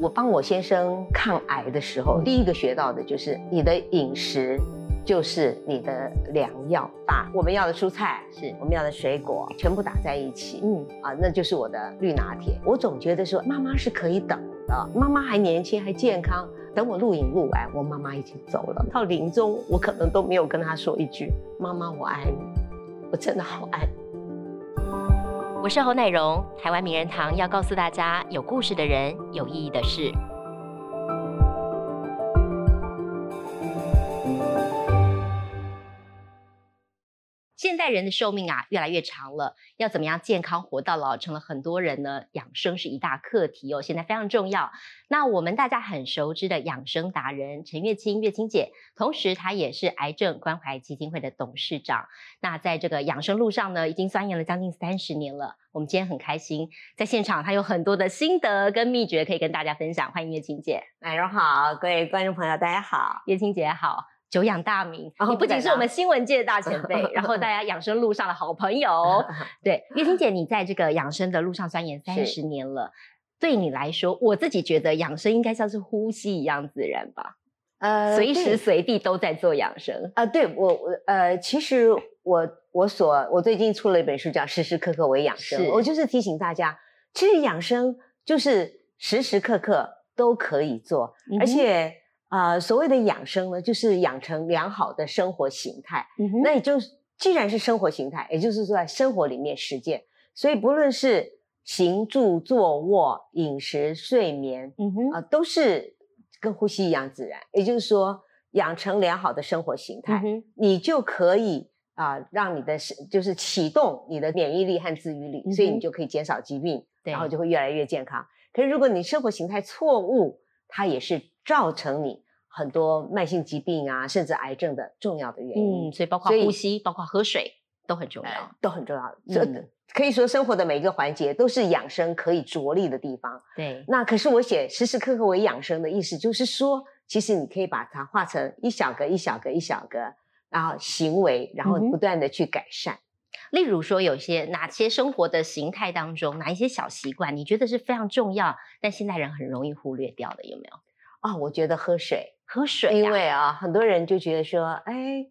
我帮我先生抗癌的时候，第一个学到的就是你的饮食就是你的良药，把我们要的蔬菜是我们要的水果全部打在一起，嗯啊，那就是我的绿拿铁。我总觉得说妈妈是可以等的，妈妈还年轻还健康，等我录影录完，我妈妈已经走了。到临终，我可能都没有跟她说一句“妈妈，我爱你”，我真的好爱你。我是侯乃荣，台湾名人堂要告诉大家：有故事的人，有意义的事。现代人的寿命啊越来越长了，要怎么样健康活到老，成了很多人呢养生是一大课题哦。现在非常重要。那我们大家很熟知的养生达人陈月清月清姐，同时她也是癌症关怀基金会的董事长。那在这个养生路上呢，已经钻研了将近三十年了。我们今天很开心，在现场她有很多的心得跟秘诀可以跟大家分享。欢迎月清姐，晚上好，各位观众朋友大家好，月清姐好。久仰大名，你不仅是我们新闻界的大前辈，然后 大家养生路上的好朋友。对，月清姐，你在这个养生的路上钻研三十年了，对你来说，我自己觉得养生应该像是呼吸一样自然吧？呃，随时随地都在做养生啊。对我，我呃，其实我我所我最近出了一本书，叫《时时刻刻为养生》，我就是提醒大家，其实养生就是时时刻刻都可以做，而且。啊，所谓的养生呢，就是养成良好的生活形态。那也就既然是生活形态，也就是说在生活里面实践。所以不论是行住坐卧、饮食、睡眠，嗯哼，啊，都是跟呼吸一样自然。也就是说，养成良好的生活形态，你就可以啊，让你的就是启动你的免疫力和自愈力，所以你就可以减少疾病，然后就会越来越健康。可是如果你生活形态错误，它也是。造成你很多慢性疾病啊，甚至癌症的重要的原因。嗯，所以包括呼吸，包括喝水都很重要，都很重要。这可以说生活的每一个环节都是养生可以着力的地方。对。那可是我写时时刻刻为养生的意思，就是说，其实你可以把它化成一小格、一小格、一小格，然后行为，然后不断的去改善。例如说，有些哪些生活的形态当中，哪一些小习惯，你觉得是非常重要，但现代人很容易忽略掉的，有没有？啊，我觉得喝水，喝水，因为啊，很多人就觉得说，哎，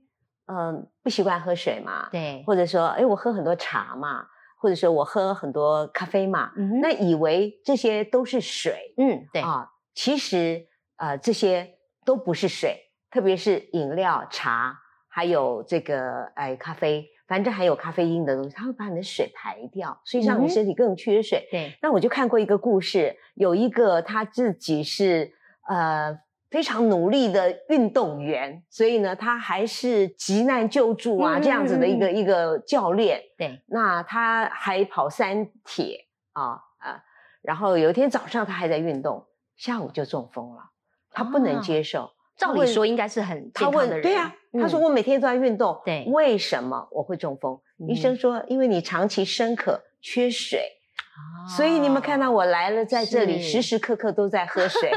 嗯，不习惯喝水嘛，对，或者说，哎，我喝很多茶嘛，或者说我喝很多咖啡嘛，那以为这些都是水，嗯，对啊，其实呃，这些都不是水，特别是饮料、茶，还有这个哎咖啡，反正还有咖啡因的东西，它会把你的水排掉，所以让你身体更缺水。对，那我就看过一个故事，有一个他自己是。呃，非常努力的运动员，所以呢，他还是急难救助啊，这样子的一个一个教练。对，那他还跑山铁啊啊，然后有一天早上他还在运动，下午就中风了，他不能接受。照理说应该是很他问的人。对呀，他说我每天都在运动，对，为什么我会中风？医生说，因为你长期深渴，缺水。所以你们看到我来了，在这里时时刻刻都在喝水，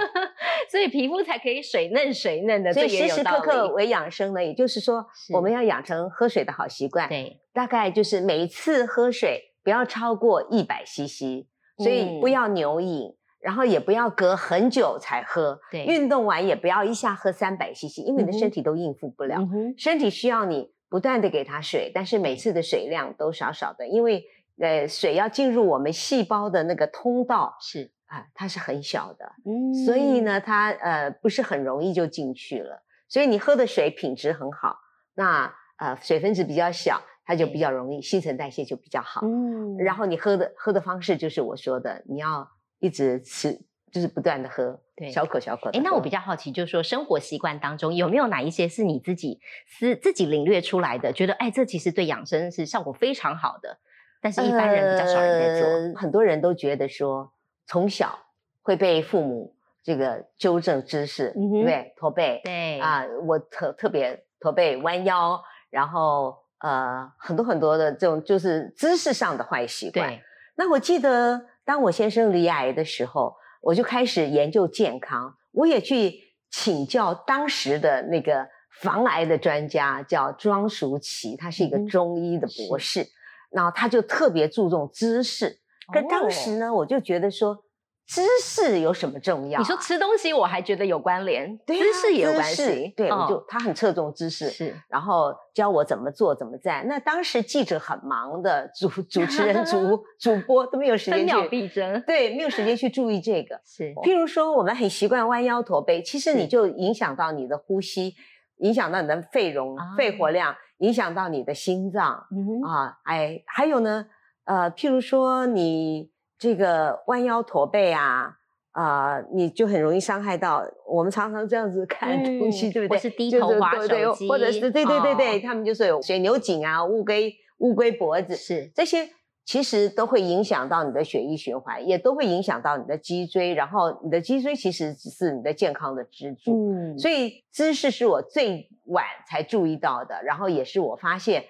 所以皮肤才可以水嫩水嫩的。所以时时刻刻为养生呢，也就是说，我们要养成喝水的好习惯。对，大概就是每一次喝水不要超过一百 CC，所以不要牛饮，然后也不要隔很久才喝。对，运动完也不要一下喝三百 CC，因为你的身体都应付不了。身体需要你不断的给它水，但是每次的水量都少少的，因为。呃，水要进入我们细胞的那个通道是啊，它是很小的，嗯，所以呢，它呃不是很容易就进去了。所以你喝的水品质很好，那呃水分子比较小，它就比较容易新陈代谢就比较好，嗯。然后你喝的喝的方式就是我说的，你要一直吃，就是不断的喝，对，小口小口。哎，那我比较好奇，就是说生活习惯当中有没有哪一些是你自己是自己领略出来的，觉得哎这其实对养生是效果非常好的。但是一般人比较少人在做，很多人都觉得说，从小会被父母这个纠正姿势，对不对？驼背，对啊，我特特别驼背、弯腰，然后呃，很多很多的这种就是姿势上的坏习惯。那我记得当我先生离癌的时候，我就开始研究健康，我也去请教当时的那个防癌的专家，叫庄淑琪，他是一个中医的博士。然后他就特别注重姿势，可当时呢，我就觉得说，知识有什么重要？你说吃东西，我还觉得有关联，知识也有关系。对，我就他很侧重知识，是，然后教我怎么做怎么在。那当时记者很忙的，主主持人、主 主播都没有时间去，分秒必争。对，没有时间去注意这个。是，譬如说我们很习惯弯腰驼背，其实你就影响到你的呼吸，影响到你的肺容、肺活量，影响到你的心脏嗯啊。哎，还有呢，呃，譬如说你。这个弯腰驼背啊，啊，你就很容易伤害到我们常常这样子 看东西，对不对？或是低头滑手机，或者是对对对对，他们就是有水牛颈啊、乌龟乌龟脖子，是这些其实都会影响到你的血液循环，也都会影响到你的脊椎。然后你的脊椎其实只是你的健康的支柱，嗯，所以姿势是我最晚才注意到的，然后也是我发现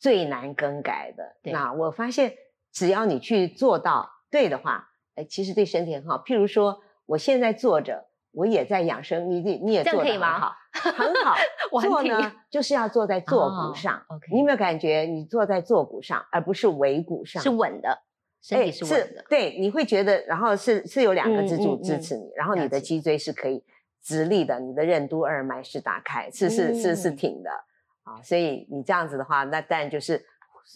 最难更改的。那我发现只要你去做到。对的话，哎，其实对身体很好。譬如说，我现在坐着，我也在养生。你你你也做的很好，很好。坐呢，就是要坐在坐骨上。你有没有感觉你坐在坐骨上，而不是尾骨上？是稳的，身体是稳的。对，你会觉得，然后是是有两个支柱支持你，然后你的脊椎是可以直立的，你的任督二脉是打开，是是是是挺的啊。所以你这样子的话，那当然就是。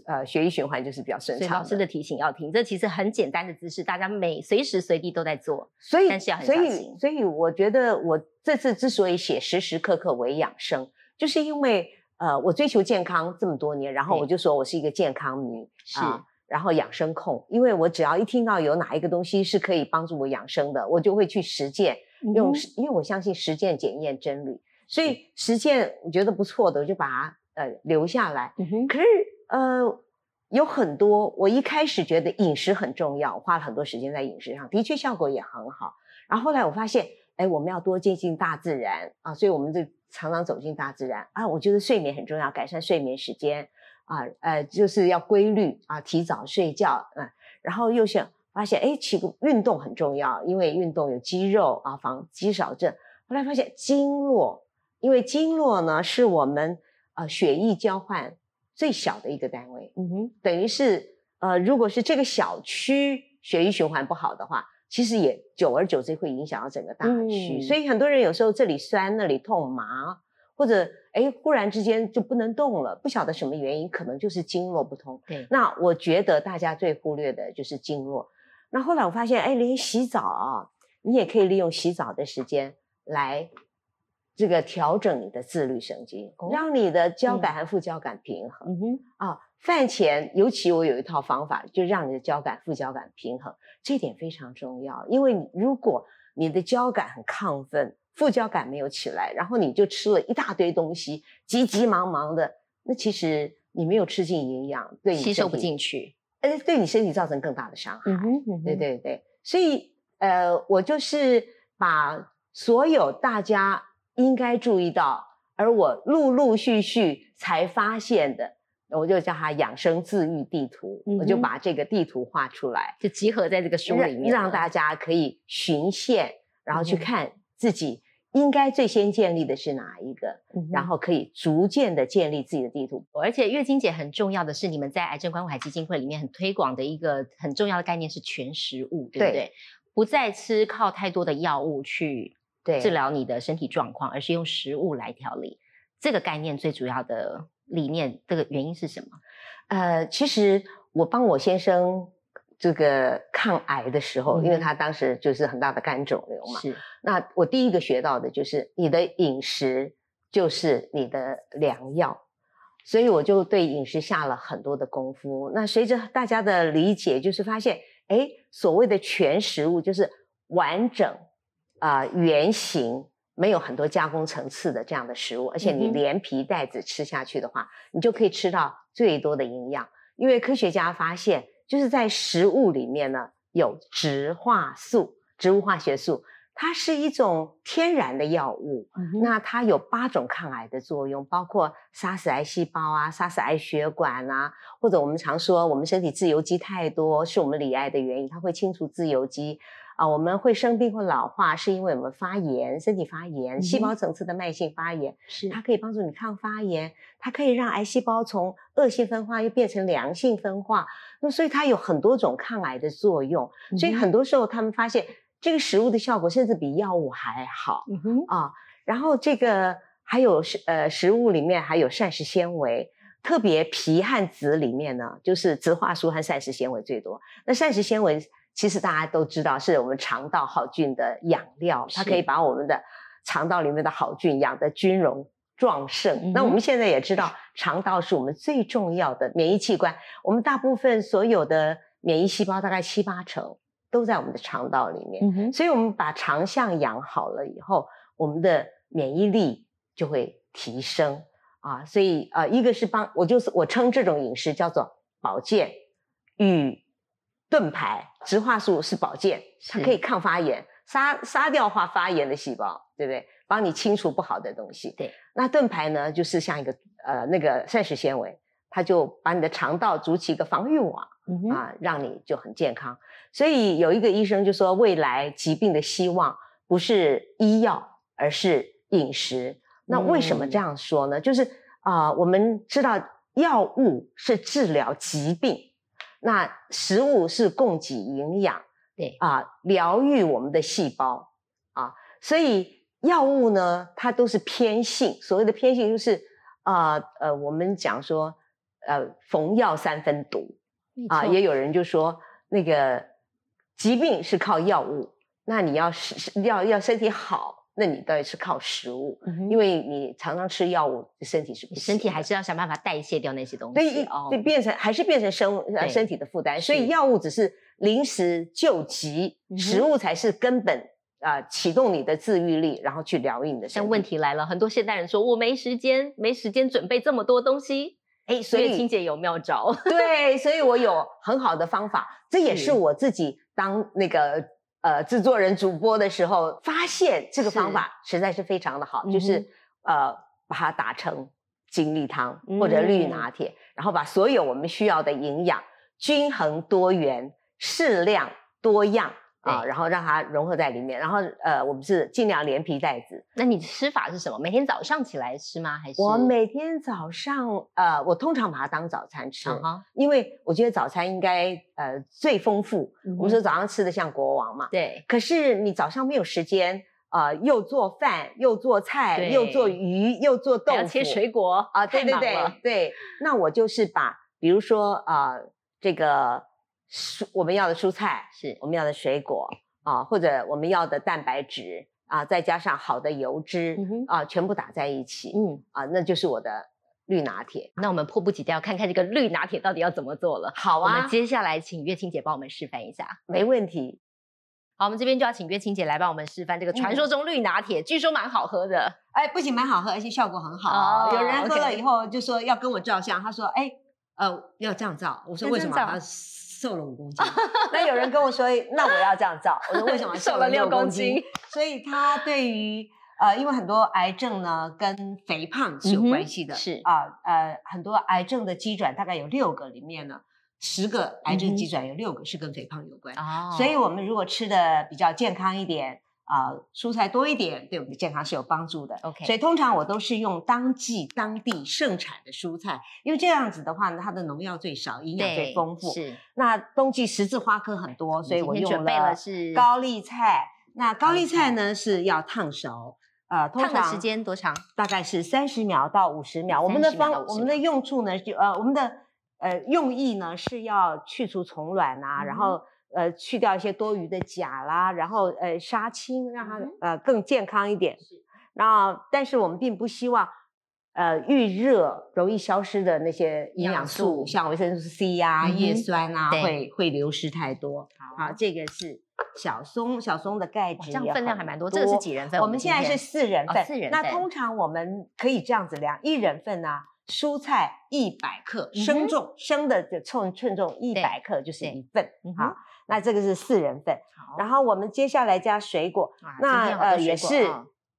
呃，血液循环就是比较顺畅。老师的提醒要听，这其实很简单的姿势，大家每随时随地都在做，所以但是要很所以所以我觉得我这次之所以写时时刻刻为养生，就是因为呃，我追求健康这么多年，然后我就说我是一个健康迷，是，然后养生控，因为我只要一听到有哪一个东西是可以帮助我养生的，我就会去实践，用，因为我相信实践检验真理，所以实践我觉得不错的，我就把它呃留下来。可是。呃，有很多。我一开始觉得饮食很重要，花了很多时间在饮食上，的确效果也很好。然后后来我发现，哎，我们要多接近大自然啊，所以我们就常常走进大自然啊。我觉得睡眠很重要，改善睡眠时间啊，呃，就是要规律啊，提早睡觉啊。然后又想发现，哎，起个运动很重要，因为运动有肌肉啊，防肌少症。后来发现经络，因为经络呢是我们啊血液交换。最小的一个单位，嗯哼，等于是，呃，如果是这个小区血液循环不好的话，其实也久而久之会影响到整个大区。所以很多人有时候这里酸那里痛麻，或者哎忽然之间就不能动了，不晓得什么原因，可能就是经络不通。对，那我觉得大家最忽略的就是经络。那后来我发现，哎，连洗澡，啊你也可以利用洗澡的时间来。这个调整你的自律神经，让你的交感和副交感平衡。嗯哼，啊，饭前尤其我有一套方法，就让你的交感副交感平衡，这点非常重要。因为如果你的交感很亢奋，副交感没有起来，然后你就吃了一大堆东西，急急忙忙的，那其实你没有吃进营养，对你吸收不进去，呃，对你身体造成更大的伤害。嗯哼，对对对，所以呃，我就是把所有大家。应该注意到，而我陆陆续续才发现的，我就叫它养生自愈地图，我就把这个地图画出来，就集合在这个书里面，让大家可以循线，然后去看自己应该最先建立的是哪一个，然后可以逐渐的建立自己的地图。而且月经姐很重要的是，你们在癌症关怀基金会里面很推广的一个很重要的概念是全食物，对不对？不再吃靠太多的药物去。治疗你的身体状况，而是用食物来调理。这个概念最主要的理念，这个原因是什么？呃，其实我帮我先生这个抗癌的时候，因为他当时就是很大的肝肿瘤嘛。是。那我第一个学到的就是你的饮食就是你的良药，所以我就对饮食下了很多的功夫。那随着大家的理解，就是发现，哎，所谓的全食物就是完整。啊，圆形没有很多加工层次的这样的食物，而且你连皮带籽吃下去的话，你就可以吃到最多的营养。因为科学家发现，就是在食物里面呢有植化素、植物化学素，它是一种天然的药物。那它有八种抗癌的作用，包括杀死癌细胞啊，杀死癌血管啊，或者我们常说我们身体自由基太多，是我们罹癌的原因，它会清除自由基。啊，我们会生病或老化，是因为我们发炎，身体发炎，细胞层次的慢性发炎，是它可以帮助你抗发炎，它可以让癌细胞从恶性分化又变成良性分化，那所以它有很多种抗癌的作用。所以很多时候他们发现，这个食物的效果甚至比药物还好啊。然后这个还有食呃食物里面还有膳食纤维，特别皮和籽里面呢，就是植化素和膳食纤维最多。那膳食纤维其实大家都知道是我们肠道好菌的养料，它可以把我们的肠道里面的好菌养得均容壮盛。那我们现在也知道，肠道是我们最重要的免疫器官，我们大部分所有的免疫细胞大概七八成都在我们的肠道里面。所以，我们把肠相养好了以后，我们的免疫力就会提升啊，所以呃，一个是帮我就是我称这种饮食叫做保健与盾牌，植化素是保健，它可以抗发炎，杀杀掉化发炎的细胞，对不对？帮你清除不好的东西。对，那盾牌呢，就是像一个呃那个膳食纤维，它就把你的肠道筑起一个防御网啊，让你就很健康。所以有一个医生就说，未来疾病的希望不是医药，而是饮食，那为什么这样说呢？就是啊，我们知道药物是治疗疾病，那食物是供给营养，对啊，疗愈我们的细胞啊，所以药物呢，它都是偏性。所谓的偏性，就是啊呃，我们讲说呃，逢药三分毒啊，也有人就说那个疾病是靠药物，那你要是要要身体好。那你到底是靠食物，因为你常常吃药物，身体是不身体还是要想办法代谢掉那些东西，对，对，变成还是变成生身体的负担。所以药物只是临时救急，食物才是根本啊，启动你的自愈力，然后去疗愈你的。但问题来了，很多现代人说我没时间，没时间准备这么多东西。哎，所以青姐有妙招，对，所以我有很好的方法，这也是我自己当那个。呃，制作人主播的时候发现这个方法实在是非常的好，就是呃把它打成精力汤或者绿拿铁，然后把所有我们需要的营养均衡多元、适量多样。啊，然后让它融合在里面，然后呃，我们是尽量连皮带籽。那你吃法是什么？每天早上起来吃吗？还是我每天早上呃，我通常把它当早餐吃，因为我觉得早餐应该呃最丰富。我们说早上吃的像国王嘛，对。可是你早上没有时间啊，又做饭，又做菜，又做鱼，又做豆腐，切水果啊，对对对对。那我就是把，比如说啊，这个。蔬我们要的蔬菜是我们要的水果啊，或者我们要的蛋白质啊，再加上好的油脂啊，全部打在一起，嗯啊，那就是我的绿拿铁。那我们迫不及待要看看这个绿拿铁到底要怎么做了。好啊，我们接下来请月清姐帮我们示范一下。没问题。好，我们这边就要请月清姐来帮我们示范这个传说中绿拿铁，据说蛮好喝的。哎，不仅蛮好喝，而且效果很好。有人喝了以后就说要跟我照相，他说：“哎，呃，要这样照。”我说：“为什么？”瘦了五公斤，那有人跟我说，那我要这样照。我说为什么瘦了六公斤？所以他对于呃，因为很多癌症呢跟肥胖是有关系的，是啊呃，很多癌症的基转大概有六个里面呢，十个癌症基转有六个是跟肥胖有关。哦，所以我们如果吃的比较健康一点。啊，蔬菜多一点，对我们的健康是有帮助的。OK，所以通常我都是用当季、当地盛产的蔬菜，因为这样子的话呢，它的农药最少，营养最丰富。是。那冬季十字花科很多，所以我用了高丽菜。那高丽菜呢是要烫熟，呃，烫的时间多长？大概是三十秒到五十秒。我们的方，我们的用处呢，就呃，我们的呃用意呢是要去除虫卵啊，然后。呃，去掉一些多余的钾啦，然后呃杀青，让它呃更健康一点。是。那，但是我们并不希望呃遇热容易消失的那些营养素，像维生素 C 呀、叶酸啊，会会流失太多。好，这个是小松，小松的钙质这样分量还蛮多。这个是几人份？我们现在是四人份。四人份。那通常我们可以这样子量：一人份呢，蔬菜一百克，生重生的就称称重一百克就是一份。好。那这个是四人份，然后我们接下来加水果，那呃也是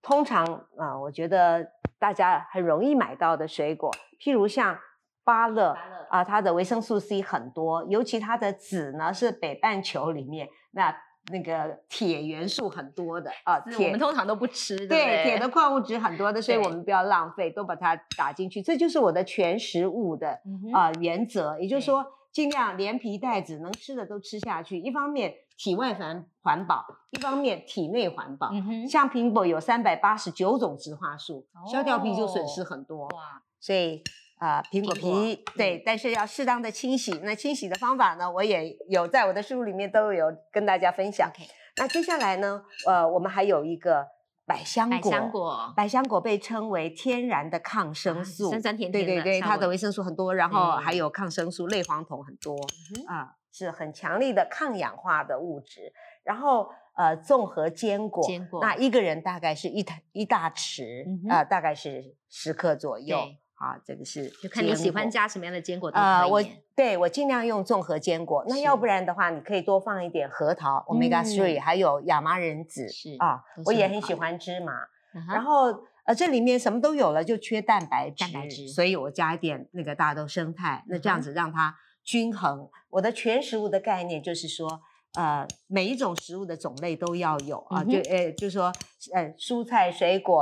通常啊，我觉得大家很容易买到的水果，譬如像芭乐啊，它的维生素 C 很多，尤其它的籽呢是北半球里面那那个铁元素很多的啊，铁我们通常都不吃，对，铁的矿物质很多的，所以我们不要浪费，都把它打进去，这就是我的全食物的啊原则，也就是说。尽量连皮带籽能吃的都吃下去，一方面体外环环保，一方面体内环保。像苹果有三百八十九种植化素，削掉皮就损失很多。哇，所以啊、苹果苹果皮对，但是要适当的清洗。那清洗的方法呢，我也有在我的书里面都有跟大家分享。OK，那接下来呢，呃，我们还有一个百香百果。香果，百香果被称为天然的抗生啊素，酸酸甜对对对，甜的效果它的维生素很多，然后还有抗生素、类黄酮很多嗯啊、是很强力的抗氧化的物质。然后呃，综合坚果，坚果那一个人大概是一大一大匙，嗯呃，大概是十克左右对。啊，这个是就看你喜欢加什么样的坚果都呃，我。对我尽量用综合坚果，那要不然的话，你可以多放一点核桃、omega three，嗯还有亚麻仁籽是啊，我也很喜欢芝麻。嗯然后呃，这里面什么都有了，就缺蛋白质，蛋白质所以我加一点那个大豆生态，那这样子让它均衡。我的全食物的概念就是说。呃，每一种食物的种类都要有啊，嗯就呃，就是说，呃，蔬菜、水果，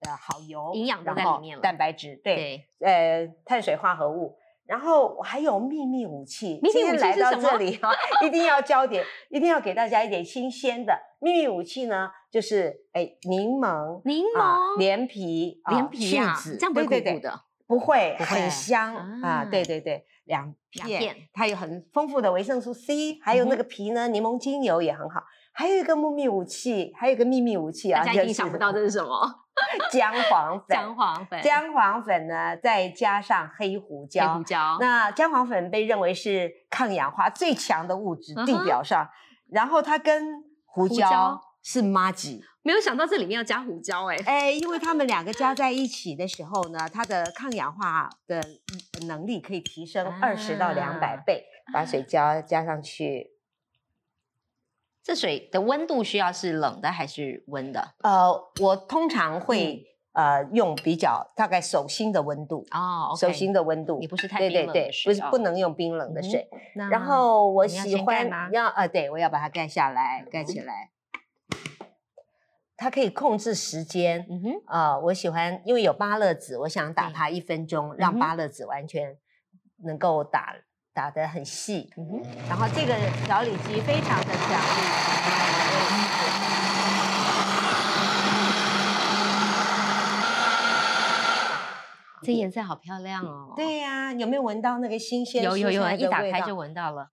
呃，好油，营养都在里面了蛋白质，对，对，呃，碳水化合物，然后还有秘密武器。秘密武器今天来到这里哈，一定要教点，一定要给大家一点新鲜的秘密武器呢，就是哎，柠檬、柠啊檬、连皮、啊连皮啊，柿子这样不会对对对苦苦的。不会，很香啊啊对对对，两片，两片它有很丰富的维生素 C，还有那个皮呢，柠檬精油也很好。还有一个秘密武器，还有一个秘密武器啊，大家想不到这是什么？姜黄粉。姜黄粉、姜黄粉呢，再加上黑胡椒黑椒。胡椒，那姜黄粉被认为是抗氧化最强的物质，地表上。然后它跟胡椒胡椒是妈吉，没有想到这里面要加胡椒哎、哎，因为他们两个加在一起的时候呢，它的抗氧化的能力可以提升二十到两百啊倍。把水浇加上去，这水的温度需要是冷的还是温的？呃，我通常会、呃用比较大概手心的温度，哦手心的温度你。不是太对对对冰冷的，水哦不是不能用冰冷的水。那然后我喜欢吗要呃，对我要把它盖下来，盖起来。它可以控制时间，嗯哼，呃，我喜欢，因为有芭乐籽，我想打它一分钟，嗯让芭乐籽完全能够打打得很细。嗯哼，然后这个调理机非常的强力。这颜色好漂亮哦。，对呀、有没有闻到那个新鲜有有有，一打开就闻到了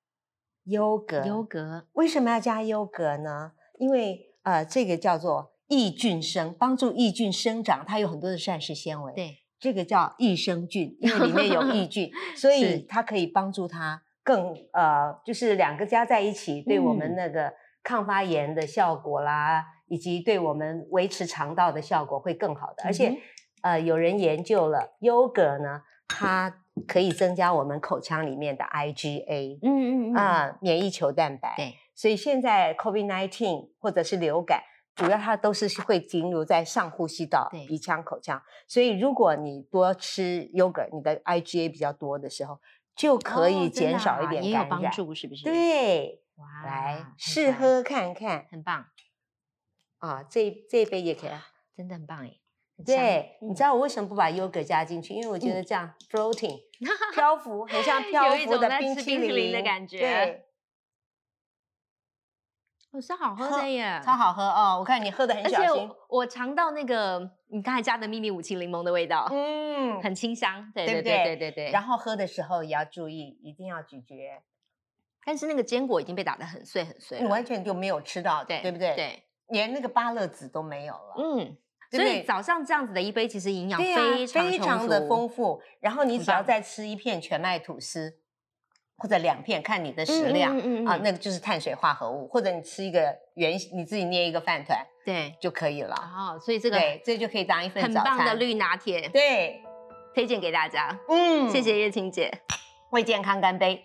优格。优格，为什么要加优格呢？因为呃，这个叫做益菌生，帮助益菌生长，它有很多的膳食纤维。，对，这个叫益生菌，因为里面有益菌，所以它可以帮助它更呃，就是两个加在一起，对我们嗯那个抗发炎的效果啦，以及对我们维持肠道的效果会更好的。而且嗯呃，有人研究了优格呢，它可以增加我们口腔里面的 IgA。嗯嗯嗯，啊、免疫球蛋白。对，所以现在 COVID-19 或者是流感，主要它都是会停留在上呼吸道、鼻腔、口腔。所以如果你多吃 yogurt，你的 IgA 比较多的时候，就可哦以减少一啊也有点感染。帮助，是不是？，对，哇，来试，喝看看很棒，啊，这这一杯也可以啊。真的很棒哎。很香对，你嗯知道我为什么不把 yogurt 加进去？因为我觉得这样 floating 漂浮，很像漂浮的冰淇淋的感觉对，哦，是好喝喝的耶，超好喝哦！我看你喝的很小心。我我尝到那个你刚才加的秘密武器柠檬的味道，嗯，很清香，对对对对对。然后喝的时候也要注意，一定要咀嚼，但是那个坚果已经被打得很碎很碎你，完全就没有吃到，对对不对？，对，连那个芭乐籽都没有了，嗯。所以早上这样子的一杯，其实营养非常非常的丰富。然后你只要再吃一片全麦吐司，或者两片，看你的食量啊，嗯嗯嗯嗯那个就是碳水化合物，或者你吃一个圆，你自己捏一个饭团对，就可以了。哦，所以这个对，这就可以当一份很早餐。棒的绿拿铁，对，推荐给大家。嗯，谢谢叶青姐。为健康干杯。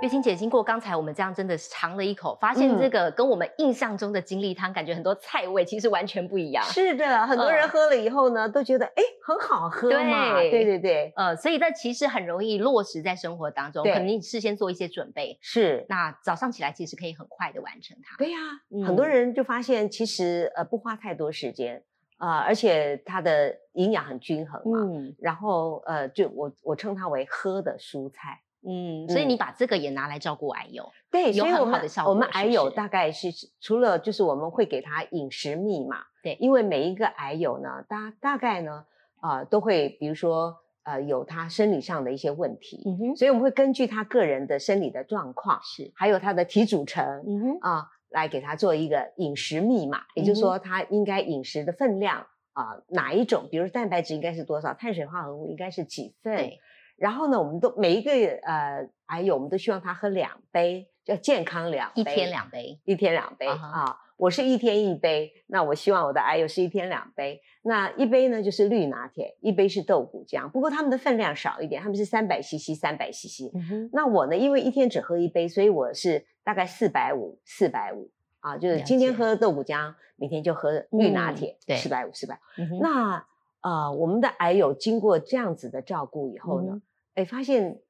月清姐，经过刚才我们这样真的是尝了一口，发现嗯这个跟我们印象中的精力汤，感觉很多菜味其实完全不一样。是的，很多人嗯喝了以后呢，都觉得哎很好喝嘛。对对对对，呃，所以这其实很容易落实在生活当中，对可能你事先做一些准备，是。那早上起来其实可以很快的完成它。对呀、嗯很多人就发现其实呃不花太多时间啊，而且它的营养很均衡嘛。嗯，然后呃，就我我称它为喝的蔬菜。嗯，所以你把这个也拿来照顾癌友，对，有很好的效果。我们癌友大概是除了就是我们会给他饮食密码，对，因为每一个癌友呢，大大概呢啊都会，比如说呃有他生理上的一些问题，嗯哼，所以我们会根据他个人的生理的状况是，还有他的体组成，嗯哼。啊，来给他做一个饮食密码，也就是说他应该饮食的分量啊哪一种，比如蛋白质应该是多少，碳水化合物应该是几份。然后呢，我们都每一个呃癌友，我们都希望他喝两杯，叫健康两杯，一天两杯，一天两杯啊。我是一天一杯，那我希望我的癌友是一天两杯。那一杯呢就是绿拿铁，一杯是豆腐浆。不过他们的分量少一点，他们是三百 CC，三百 CC。那我呢，因为一天只喝一杯，所以我是大概四百五，四百五啊，就是今天喝豆腐浆，明天就喝绿拿铁，四百五，四百。那呃，我们的癌友经过这样子的照顾以后呢？哎，发现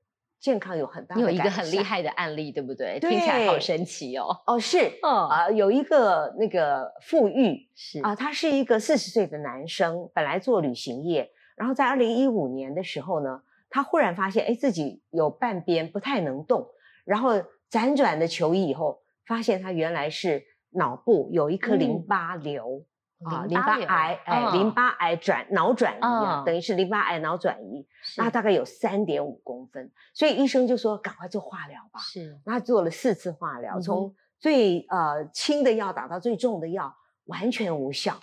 健康有很大，你有一个很厉害的案例，对不对？听起来好神奇哦。哦，是，啊，有一个那个富裕是啊，他是一个四十岁的男生，本来做旅行业，然后在二零一五年的时候呢，他忽然发现，哎，自己有半边不太能动，然后辗转的求医以后，发现他原来是脑部有一颗淋巴瘤。啊，淋巴癌，哎，淋巴癌转脑转移啊，等于是淋巴癌脑转移，那大概有三点五公分，所以医生就说赶快做化疗吧。是，那做了四次化疗，从最呃轻的药打到最重的药，完全无效。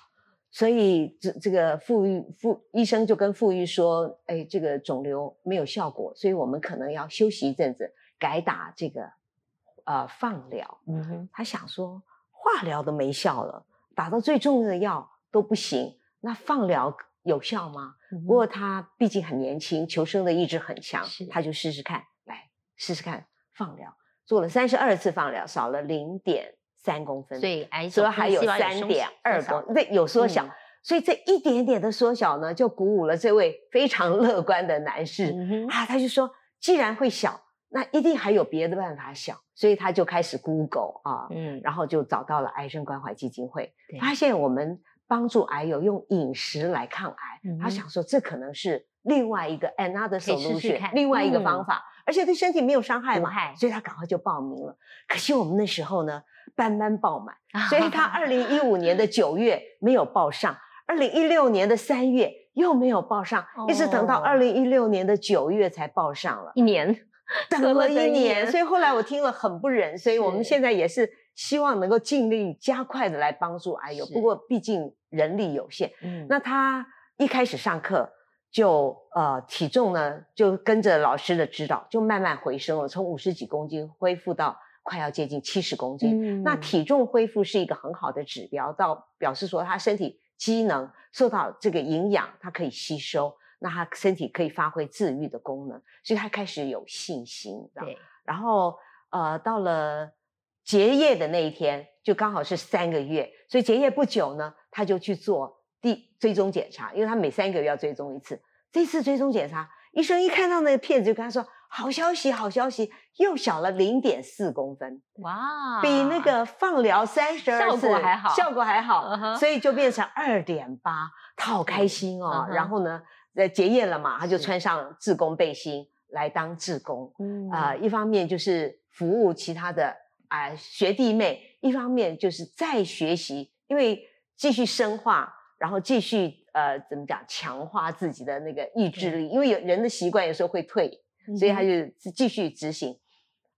所以这这个傅玉傅医生就跟傅玉说，哎，这个肿瘤没有效果，所以我们可能要休息一阵子，改打这个呃放疗。嗯哼，他想说化疗都没效了。打到最重的药都不行，那放疗有效吗？不过他毕竟很年轻，求生的意志很强，他就试试看，来试试看放疗，做了三十二次放疗，少了零点三公分，所以癌所以还有三点二公，对，有缩小，所以这一点点的缩小呢，就鼓舞了这位非常 乐观的男士啊，他就说，既然会小。那一定还有别的办法想，所以他就开始 Google 啊，嗯，然后就找到了癌症关怀基金会，发现我们帮助癌友用饮食来抗癌，他想说这可能是另外一个 another solution，另外一个方法，而且对身体没有伤害嘛，所以他赶快就报名了。可惜我们那时候呢班班爆满，所以他 二零一五年的九月没有报上，二零一六年的三月又没有报上，一直等到二零一六年的九月才报上了，一年。等了一年，所以后来我听了很不忍，所以我们现在也是希望能够尽力加快的来帮助癌友。不过毕竟人力有限，嗯，那他一开始上课就呃体重呢就跟着老师的指导就慢慢回升了，从五十几公斤恢复到快要接近七十公斤。那体重恢复是一个很好的指标，到表示说他身体机能受到这个营养，它可以吸收。那他身体可以发挥自愈的功能，所以他开始有信心。对，然后呃，到了结业的那一天，就刚好是三个月，所以结业不久呢，他就去做第追踪检查，因为他每三个月要追踪一次。这次追踪检查，医生一看到那个片子就跟他说：“好消息，好消息，又小了零点四公分，哇，比那个放疗三十二次效果还好，效果还好，所以就变成二点八，他好开心哦。然后呢？在结业了嘛，他就穿上志工背心来当志工，啊，一方面就是服务其他的啊学弟妹，一方面就是再学习，因为继续深化，然后继续呃怎么讲，强化自己的那个意志力，因为有人的习惯有时候会退，所以他就继续执行，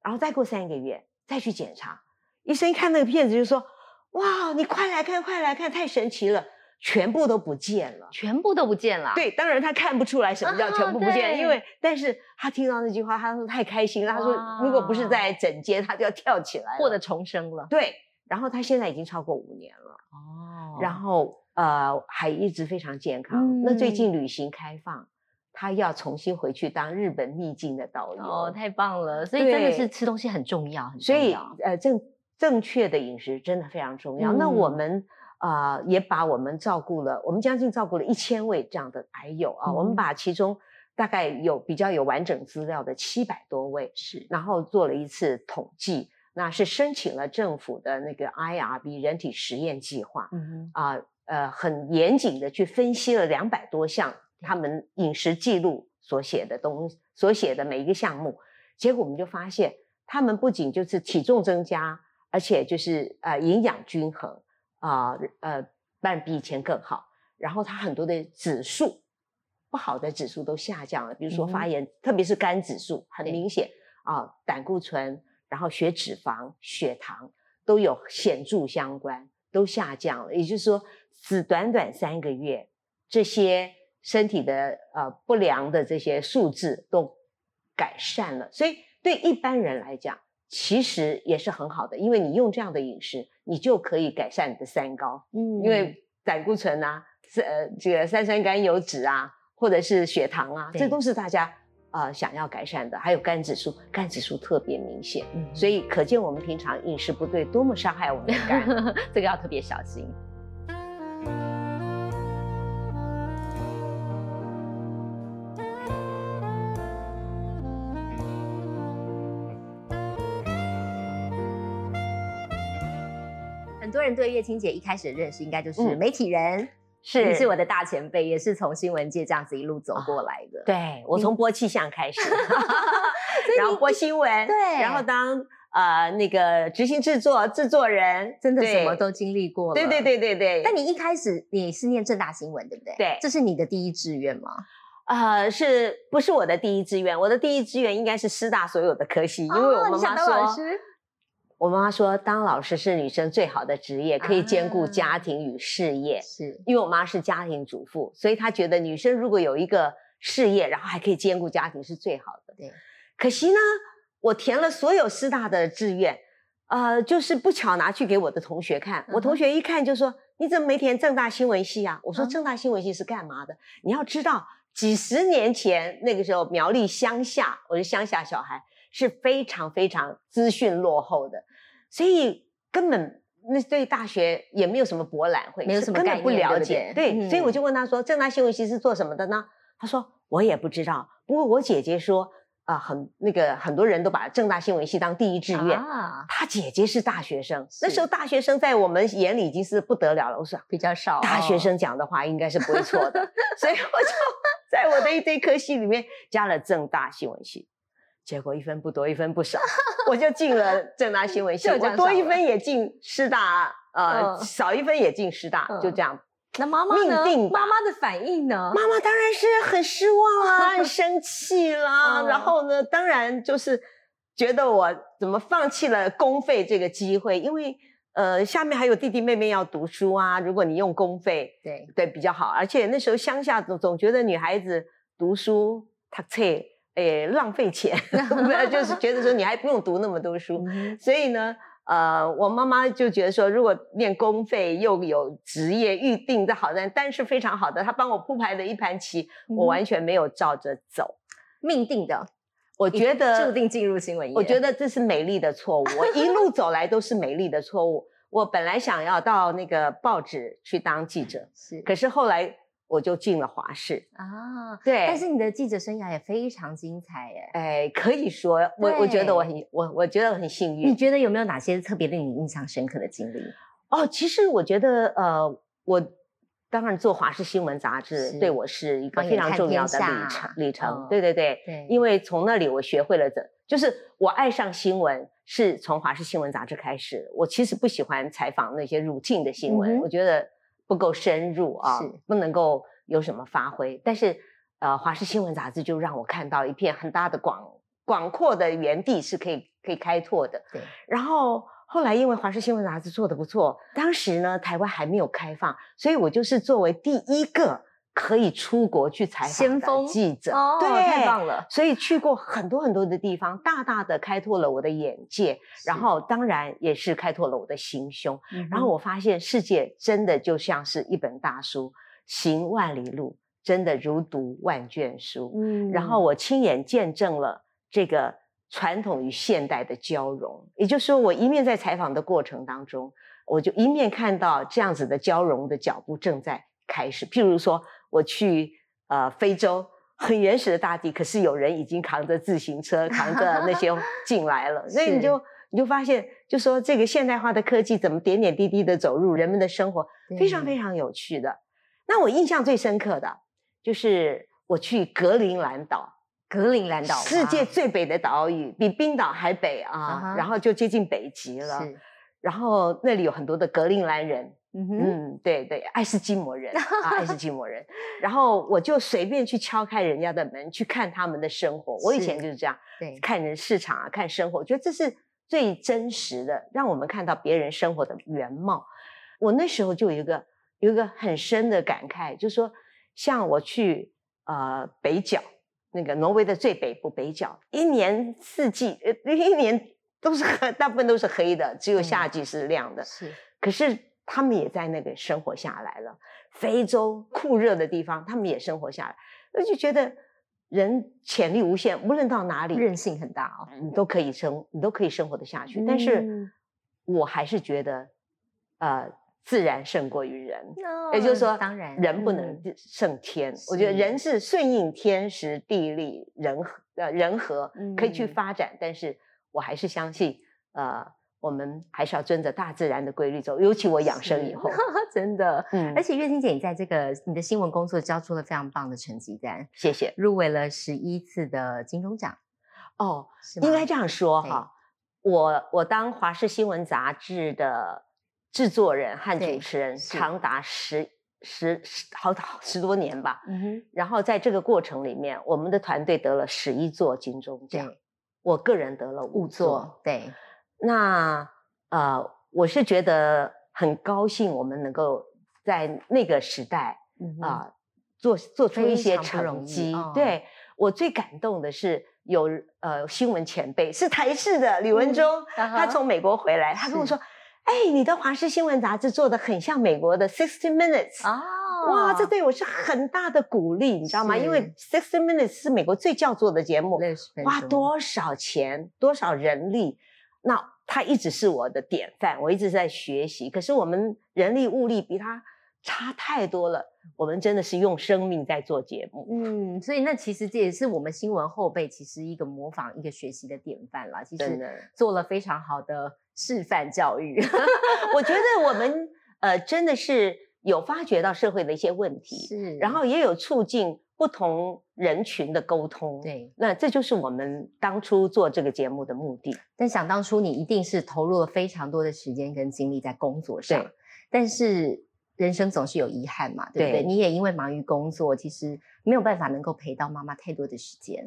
然后再过三个月再去检查，医生一看那个片子就说，哇，你快来看，快来看，太神奇了。全部都不见了，全部都不见了。对，当然他看不出来什么叫全部不见，因为但是他听到那句话，他说太开心了。他说如果不是在整间，他就要跳起来，获得重生了。对，然后他现在已经超过五年了哦，然后呃还一直非常健康。那最近旅行开放，他要重新回去当日本秘境的导游。哦，太棒了！所以真的是吃东西很重要，很重要。呃，正正确的饮食真的非常重要。那我们。啊，也把我们照顾了，我们将近照顾了一千位这样的癌友啊。我们把其中大概有比较有完整资料的七百多位，是，然后做了一次统计，那是申请了政府的那个 IRB 人体实验计划，嗯啊，呃很严谨的去分析了两百多项他。们饮食记录所写的东所写的每一个项目，结果我们就发现，他们不仅就是体重增加，而且就是呃营养均衡啊呃，但比以前更好。然后他很多的指数不好的指数都下降了，比如说发炎，特别是肝指数很明显啊，胆固醇，然后血脂肪、血糖都有显著相关，都下降了。也就是说，只短短三个月，这些身体的呃不良的这些数字都改善了。所以对一般人来讲，其实也是很好的，因为你用这样的饮食，你就可以改善你的三高。嗯，因为胆固醇啊。是呃，这个三酸甘油脂啊，或者是血糖啊，这都是大家呃想要改善的。还有肝指数，肝指数特别明显，所以可见我们平常饮食不对，多么伤害我们的肝，这个要特别小心。人对叶青姐一开始的认识，应该就是媒体人。是，你是我的大前辈，也是从新闻界这样子一路走过来的。对，我从播气象开始，然后播新闻，对，然后当呃那个执行制作制作人，真的什么都经历过了。对对对对对。但你一开始你是念正大新闻，对不对？对，这是你的第一志愿吗？呃，是不是我的第一志愿？我的第一志愿应该是师大所有的科系，因为我妈妈说。我妈妈说，当老师是女生最好的职业，可以兼顾家庭与事业。是因为我妈是家庭主妇，所以她觉得女生如果有一个事业，然后还可以兼顾家庭，是最好的。对，可惜呢，我填了所有师大的志愿，呃，就是不巧拿去给我的同学看。我同学一看就说：“你怎么没填正大新闻系啊？”我说：“正大新闻系是干嘛的？你要知道，几十年前那个时候，苗栗乡下，我是乡下小孩。”是非常非常资讯落后的，所以根本那对大学也没有什么博览会，没有什么根本不了解。对，所以我就问他说：“正大新闻系是做什么的呢？”他说：“我也不知道。不过我姐姐说啊，很那个很多人都把正大新闻系当第一志愿。他姐姐是大学生，那时候大学生在我们眼里已经是不得了了。我说比较少，大学生讲的话应该是不会错的。所以我就在我的一堆科系里面加了正大新闻系。”结果一分不多，一分不少，我就进了正大 新闻系。我多一分也进师大，呃，少一分也进师大，就这样。那妈妈呢？妈妈的反应呢？妈妈当然是很失望啦，很 生气啦。然后呢，当然就是觉得我怎么放弃了公费这个机会？因为呃，下面还有弟弟妹妹要读书啊。如果你用公费，对对比较好。而且那时候乡下总总觉得女孩子读书读册。诶，浪费钱，就是觉得说你还不用读那么多书，所以呢，呃，我妈妈就觉得说，如果念公费又有职业预定的好的，但是非常好的，她帮我铺排了一盘棋，我完全没有照着走，命定的，我觉得注定进入新闻业，我觉得这是美丽的错误，我一路走来都是美丽的错误，我本来想要到那个报纸去当记者，是，可是后来。我就进了华视啊，对，但是你的记者生涯也非常精彩耶，哎，可以说，我我觉得我很我我觉得很幸运。你觉得有没有哪些特别令你印象深刻的经历？哦，其实我觉得，呃，我当然做华视新闻杂志对我是一个非常重要的里程里程，对对对，因为从那里我学会了怎，就是我爱上新闻是从华视新闻杂志开始。我其实不喜欢采访那些 routine 的新闻，我觉得。不够深入啊，不能够有什么发挥。但是，呃，华视新闻杂志就让我看到一片很大的广广阔的园地是可以可以开拓的。对。然后后来因为华视新闻杂志做的不错，当时呢台湾还没有开放，所以我就是作为第一个。可以出国去采访的记者，对，太棒了。所以去过很多很多的地方，大大的开拓了我的眼界，然后当然也是开拓了我的心胸。然后我发现世界真的就像是一本大书，行万里路，真的如读万卷书。嗯，然后我亲眼见证了这个传统与现代的交融，也就是说，我一面在采访的过程当中，我就一面看到这样子的交融的脚步正在开始。譬如说。我去呃非洲很原始的大地，可是有人已经扛着自行车，扛着那些 进来了，所以你就你就发现，就说这个现代化的科技怎么点点滴滴的走入人们的生活，非常非常有趣的。那我印象最深刻的，就是我去格陵兰岛，格陵兰岛世界最北的岛屿，比冰岛还北啊，然后就接近北极。了。然后那里有很多的格陵兰人，嗯，对对，爱斯基摩人啊，爱斯基摩人。然后我就随便去敲开人家的门，去看他们的生活。我以前就是这样，对，看人市场啊，看生活，我觉得这是最真实的，让我们看到别人生活的原貌。我那时候就有一个有一个很深的感慨，就是说，像我去呃北角，那个挪威的最北部北角，一年四季，呃，一年。都是黑，大部分都是黑的，只有夏季是亮的。是，可是他们也在那个生活下来了。非洲酷热的地方，他们也生活下来。我就觉得人潜力无限，无论到哪里，韧性很大哦，你都可以生，你都可以生活的下去。但是，我还是觉得，呃，自然胜过于人。也就是说，当然，人不能胜天。我觉得人是顺应天时地利人和，呃，人和可以去发展，但是。我还是相信，呃，我们还是要遵着大自然的规律走。尤其我养生以后，真的，嗯。而且月晶姐，你在这个你的新闻工作交出了非常棒的成绩单，谢谢。入围了十一次的金钟奖，哦，应该这样说哈。我我当华视新闻杂志的制作人和主持人，长达十十十好十多年吧。嗯哼。然后在这个过程里面，我们的团队得了十一座金钟奖。我个人得了五座，对，那呃，我是觉得很高兴，我们能够在那个时代啊做做出一些成绩。对我最感动的是有呃新闻前辈是台视的李文忠，他从美国回来，他跟我说：“哎，你的华视新闻杂志做的很像美国的 Sixty Minutes 啊。”哇，这对我是很大的鼓励，你知道吗？因为 Sixty Minutes 是美国最叫座的节目，花多少钱、多少人力，那他一直是我的典范，我一直在学习。可是我们人力物力比他差太多了，我们真的是用生命在做节目。嗯，所以那其实这也是我们新闻后辈其实一个模仿、一个学习的典范啦。其实做了非常好的示范教育。我觉得我们呃真的是。有发掘到社会的一些问题，是，然后也有促进不同人群的沟通，对，那这就是我们当初做这个节目的目的。但想当初你一定是投入了非常多的时间跟精力在工作上，但是人生总是有遗憾嘛，对不对？你也因为忙于工作，其实没有办法能够陪到妈妈太多的时间。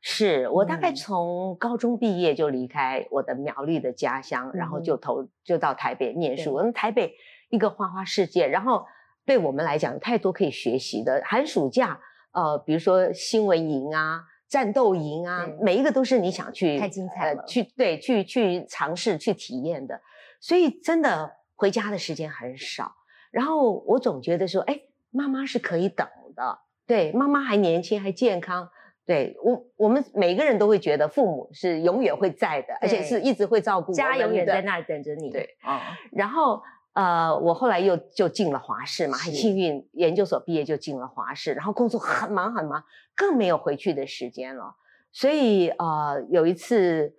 是我大概从高中毕业就离开我的苗栗的家乡，然后就投就到台北念书。我们台北。一个花花世界，然后对我们来讲，太多可以学习的。寒暑假，呃，比如说新闻营啊、战斗营啊，每一个都是你想去太精彩了，去对，去去尝试、去体验的。所以真的回家的时间很少。然后我总觉得说，哎，妈妈是可以等的，对，妈妈还年轻，还健康。对我，我们每个人都会觉得父母是永远会在的，而且是一直会照顾，家永远在那里等着你。对，啊，然后。呃，我后来又就进了华视嘛，很幸运，研究所毕业就进了华视，然后工作很忙很忙，更没有回去的时间了。所以呃，有一次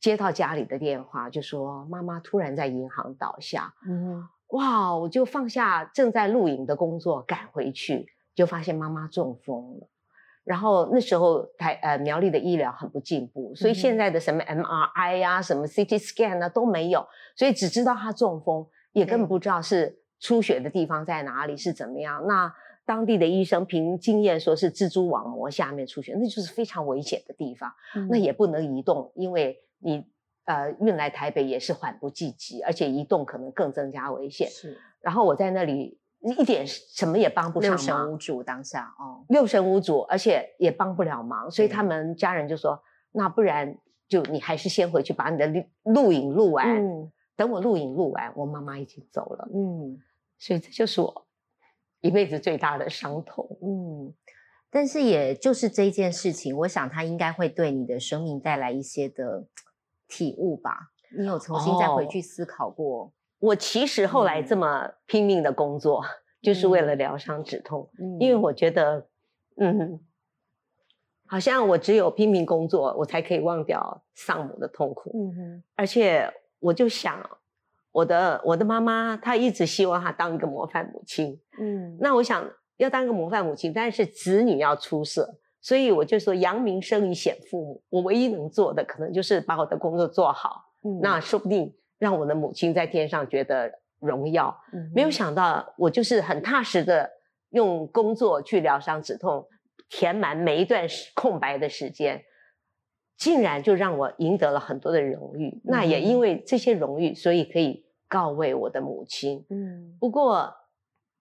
接到家里的电话，就说妈妈突然在银行倒下。嗯，哇，我就放下正在录影的工作，赶回去，就发现妈妈中风了。然后那时候台呃苗栗的医疗很不进步，所以现在的什么 MRI 呀、什么 CT scan 啊都没有，所以只知道她中风。也根本不知道是出血的地方在哪里，是怎么样。那当地的医生凭经验说是蜘蛛网膜下面出血，那就是非常危险的地方。那也不能移动，因为你呃运来台北也是缓不济急，而且移动可能更增加危险。是。然后我在那里一点什么也帮不上忙，六神无主当下哦，六神无主，而且也帮不了忙，所以他们家人就说：那不然就你还是先回去把你的录录影录完。等我录影录完，我妈妈已经走了。嗯，所以这就是我一辈子最大的伤痛。嗯，但是也就是这件事情，我想它应该会对你的生命带来一些的体悟吧。你有重新再回去思考过？我其实后来这么拼命的工作，就是为了疗伤止痛。嗯，因为我觉得，嗯，好像我只有拼命工作，我才可以忘掉丧母的痛苦。嗯哼，而且我就想，我的我的妈妈她一直希望她当一个模范母亲。嗯，那我想要当一个模范母亲，但是子女要出色，所以我就说扬名声以显父母。我唯一能做的，可能就是把我的工作做好。嗯，那说不定让我的母亲在天上觉得荣耀。嗯，没有想到我就是很踏实的用工作去疗伤止痛。填满每一段空白的时间，竟然就让我赢得了很多的荣誉。那也因为这些荣誉，所以可以告慰我的母亲。嗯，不过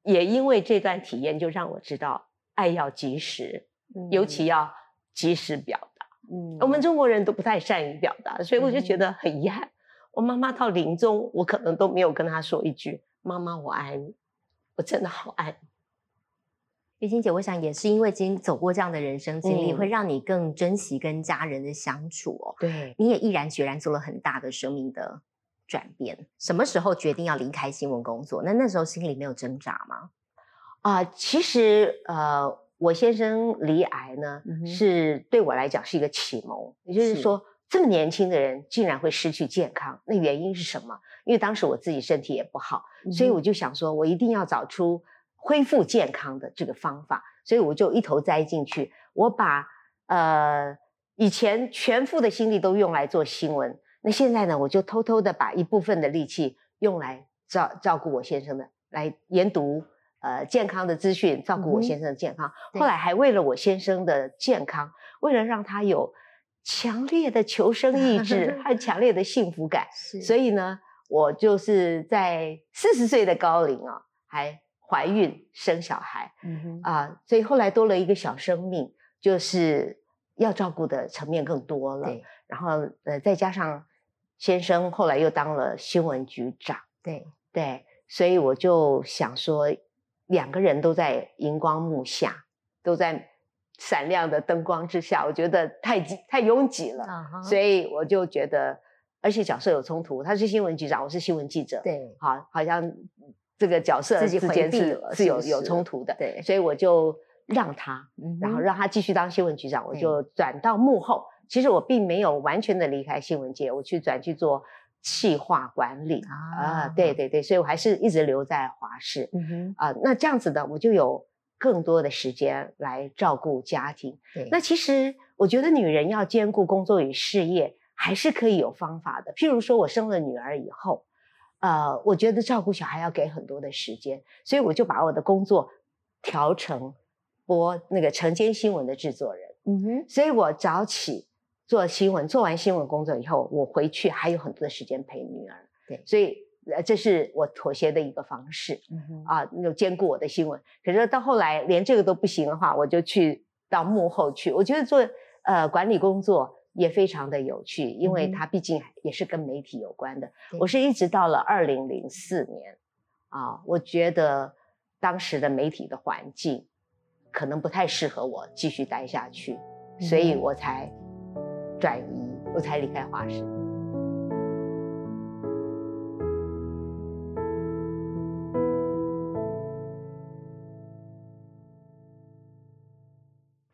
也因为这段体验，就让我知道爱要及时，尤其要及时表达。嗯，我们中国人都不太善于表达，所以我就觉得很遗憾。我妈妈到临终，我可能都没有跟她说一句：“妈妈，我爱你。”我真的好爱你。玉清姐，我想也是因为经走过这样的人生经历，会让你更珍惜跟家人的相处哦。对，你也毅然决然做了很大的生命的转变。什么时候决定要离开新闻工作？那那时候心里没有挣扎吗？啊，其实呃，我先生离癌呢，是对我来讲是一个启蒙。也就是说，这么年轻的人竟然会失去健康，那原因是什么？因为当时我自己身体也不好，所以我就想说，我一定要找出。恢复健康的这个方法，所以我就一头栽进去。我把呃以前全副的心力都用来做新闻，那现在呢，我就偷偷的把一部分的力气用来照照顾我先生的，来研读呃健康的资讯，照顾我先生的健康。后来还为了我先生的健康，为了让他有强烈的求生意志 和强烈的幸福感，所以呢，我就是在四十岁的高龄啊，还。怀孕生小孩，嗯哼啊，所以后来多了一个小生命，就是要照顾的层面更多了。然后呃，再加上先生后来又当了新闻局长，对对，所以我就想说，两个人都在荧光幕下，都在闪亮的灯光之下，我觉得太太拥挤了，所以我就觉得，而且角色有冲突，他是新闻局长，我是新闻记者，对，好，好像。这个角色之间是是有有冲突的，对，所以我就让他，然后让他继续当新闻局长，我就转到幕后。其实我并没有完全的离开新闻界，我去转去做企划管理啊，对对对，所以我还是一直留在华视。嗯哼，啊，那这样子的，我就有更多的时间来照顾家庭。那其实我觉得女人要兼顾工作与事业，还是可以有方法的。譬如说我生了女儿以后。呃，我觉得照顾小孩要给很多的时间，所以我就把我的工作调成播那个晨间新闻的制作人。嗯哼，所以我早起做新闻，做完新闻工作以后，我回去还有很多的时间陪女儿。对，所以呃，这是我妥协的一个方式。嗯哼，啊，有兼顾我的新闻。可是到后来连这个都不行的话，我就去到幕后去。我觉得做呃管理工作。也非常的有趣，因为它毕竟也是跟媒体有关的。我是一直到了二零零四年，啊，我觉得当时的媒体的环境可能不太适合我继续待下去，所以我才转移，我才离开华视。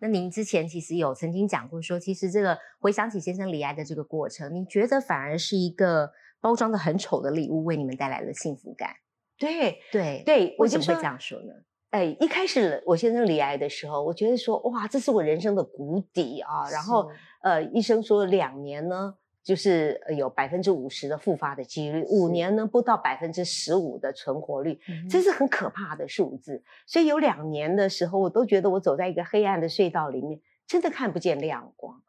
那您之前其实有曾经讲过，说其实这个回想起先生离癌的这个过程，你觉得反而是一个包装的很丑的礼物，为你们带来了幸福感。对对对，为什么会这样说呢？哎，一开始我先生离癌的时候，我觉得说哇，这是我人生的谷底啊。然后呃，医生说两年呢。就是有百分之五十的复发的几率，五年呢不到百分之十五的存活率，这是很可怕的数字。所以有两年的时候，我都觉得我走在一个黑暗的隧道里面，真的看不见亮光。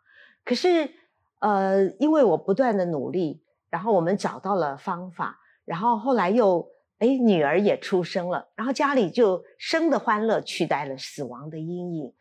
可是，呃，因为我不断的努力，然后我们找到了方法，然后后来又哎女儿也出生了，然后家里就生的欢乐取代了死亡的阴影。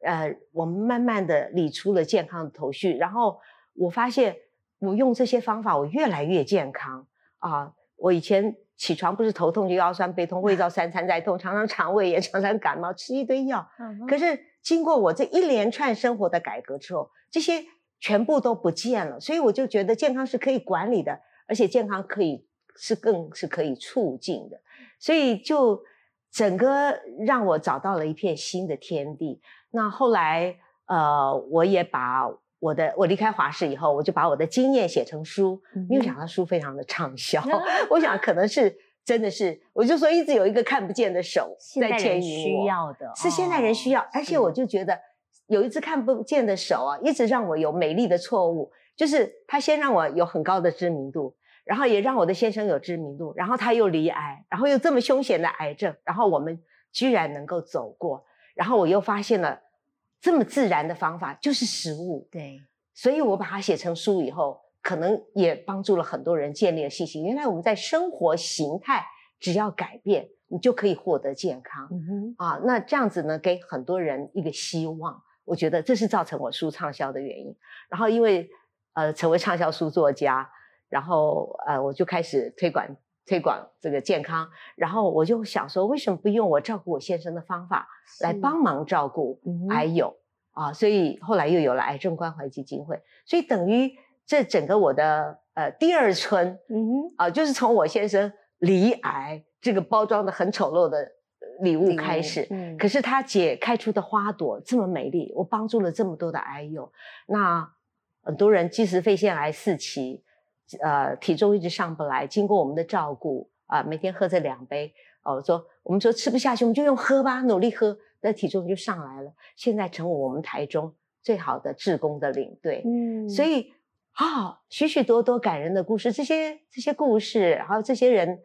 呃，我们慢慢的理出了健康的头绪，然后我发现。我用这些方法，我越来越健康啊！我以前起床不是头痛就腰酸背痛，胃造三餐在痛，常常肠胃炎，常常感冒，吃一堆药。可是经过我这一连串生活的改革之后，这些全部都不见了。所以我就觉得健康是可以管理的，而且健康可以是更是可以促进的。所以就整个让我找到了一片新的天地。那后来。呃，我也把我的我离开华视以后，我就把我的经验写成书，没有想到书非常的畅销。我想可能是真的是，我就说一直有一个看不见的手在牵引我，需要的是现代人需要，而且我就觉得有一只看不见的手啊，一直让我有美丽的错误，就是他先让我有很高的知名度。然后也让我的先生有知名度，然后他又离癌，然后又这么凶险的癌症，然后我们居然能够走过，然后我又发现了这么自然的方法，就是食物。对，所以我把它写成书以后，可能也帮助了很多人建立了信心。原来我们在生活形态只要改变，你就可以获得健康。嗯哼，啊，那这样子呢，给很多人一个希望。我觉得这是造成我书畅销的原因。然后因为呃，成为畅销书作家。然后呃，我就开始推广推广这个健康。然后我就想说，为什么不用我照顾我先生的方法来帮忙照顾癌友啊？所以后来又有了癌症关怀基金会。所以等于这整个我的呃第二春，嗯啊，就是从我先生离癌这个包装的很丑陋的礼物开始。嗯，可是他解开出的花朵这么美丽，我帮助了这么多的癌友。那很多人即使肺腺癌四期。呃，体重一直上不来，经过我们的照顾啊，每天喝这两杯哦，说我们说吃不下去，我们就用喝吧，努力喝，那体重就上来了。现在成为我们台中最好的志工的领队，嗯，所以啊，许许多多感人的故事，这些这些故事，还有这些人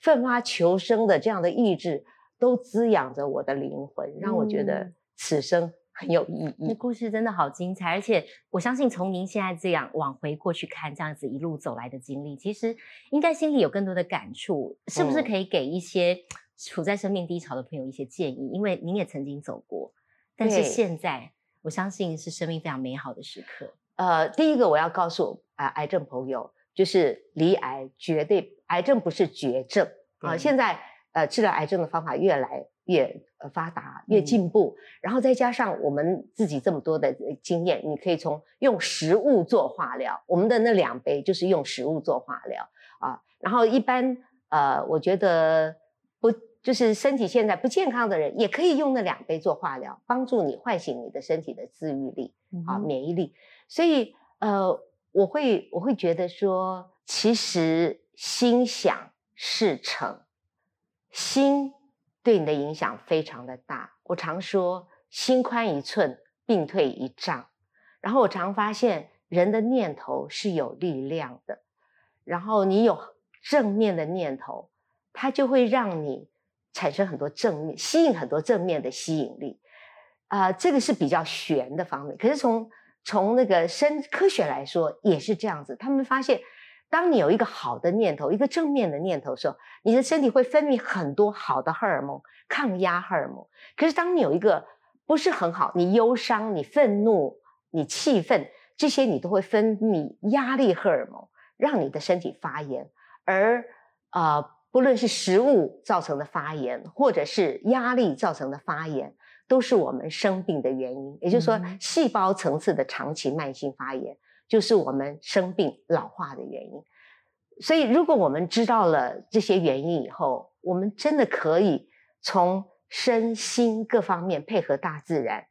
奋发求生的这样的意志，都滋养着我的灵魂，让我觉得此生。很有意义，那故事真的好精彩，而且我相信从您现在这样往回过去看，这样子一路走来的经历，其实应该心里有更多的感触，是不是可以给一些处在生命低潮的朋友一些建议？因为您也曾经走过，但是现在我相信是生命非常美好的时刻。呃，第一个我要告诉啊癌症朋友，就是离癌绝对癌症不是绝症啊，现在呃治疗癌症的方法越来。越呃发达越进步，然后再加上我们自己这么多的经验，你可以从用食物做化疗，我们的那两杯就是用食物做化疗啊。然后一般呃，我觉得不就是身体现在不健康的人，也可以用那两杯做化疗，帮助你唤醒你的身体的自愈力啊免疫力。所以呃，我会我会觉得说，其实心想事成，心。对你的影响非常的大。我常说，心宽一寸，病退一丈。然后我常发现，人的念头是有力量的。然后你有正面的念头，它就会让你产生很多正面，吸引很多正面的吸引力。啊，这个是比较玄的方面。可是从从那个生科学来说，也是这样子。他们发现。当你有一个好的念头，一个正面的念头的时候，你的身体会分泌很多好的荷尔蒙，抗压荷尔蒙。可是当你有一个不是很好，你忧伤、你愤怒、你气愤，这些你都会分泌压力荷尔蒙，让你的身体发炎。而啊，不论是食物造成的发炎，或者是压力造成的发炎，都是我们生病的原因。也就是说，细胞层次的长期慢性发炎。就是我们生病老化的原因，所以如果我们知道了这些原因以后，我们真的可以从身心各方面配合大自然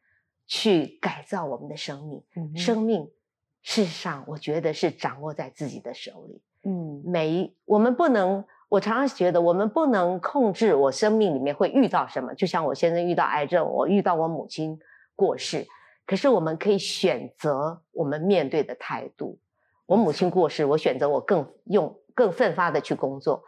去改造我们的生命。生命事实上，我觉得是掌握在自己的手里。嗯，每我们不能，我常常觉得我们不能控制我生命里面会遇到什么。就像我现在遇到癌症，我遇到我母亲过世。可是我们可以选择我们面对的态度。我母亲过世，我选择我更用更奋发的去工作。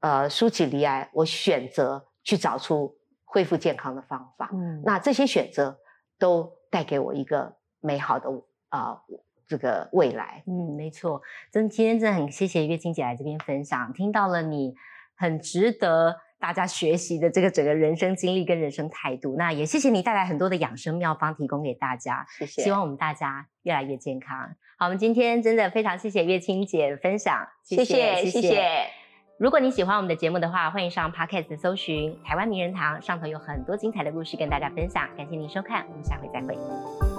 呃，舒淇离癌，我选择去找出恢复健康的方法。嗯，那这些选择都带给我一个美好的啊这个未来。嗯，没错。真今天真的很谢谢月清姐来这边分享，听到了你很值得。大家学习的这个整个人生经历跟人生态度，那也谢谢你带来很多的养生妙方提供给大家，谢谢。希望我们大家越来越健康。好，我们今天真的非常谢谢月清姐分享，谢谢谢谢。如果你喜欢我们的节目的话，欢迎上 Podcast 搜寻台湾名人堂，上头有很多精彩的故事跟大家分享。感谢您收看，我们下回再会。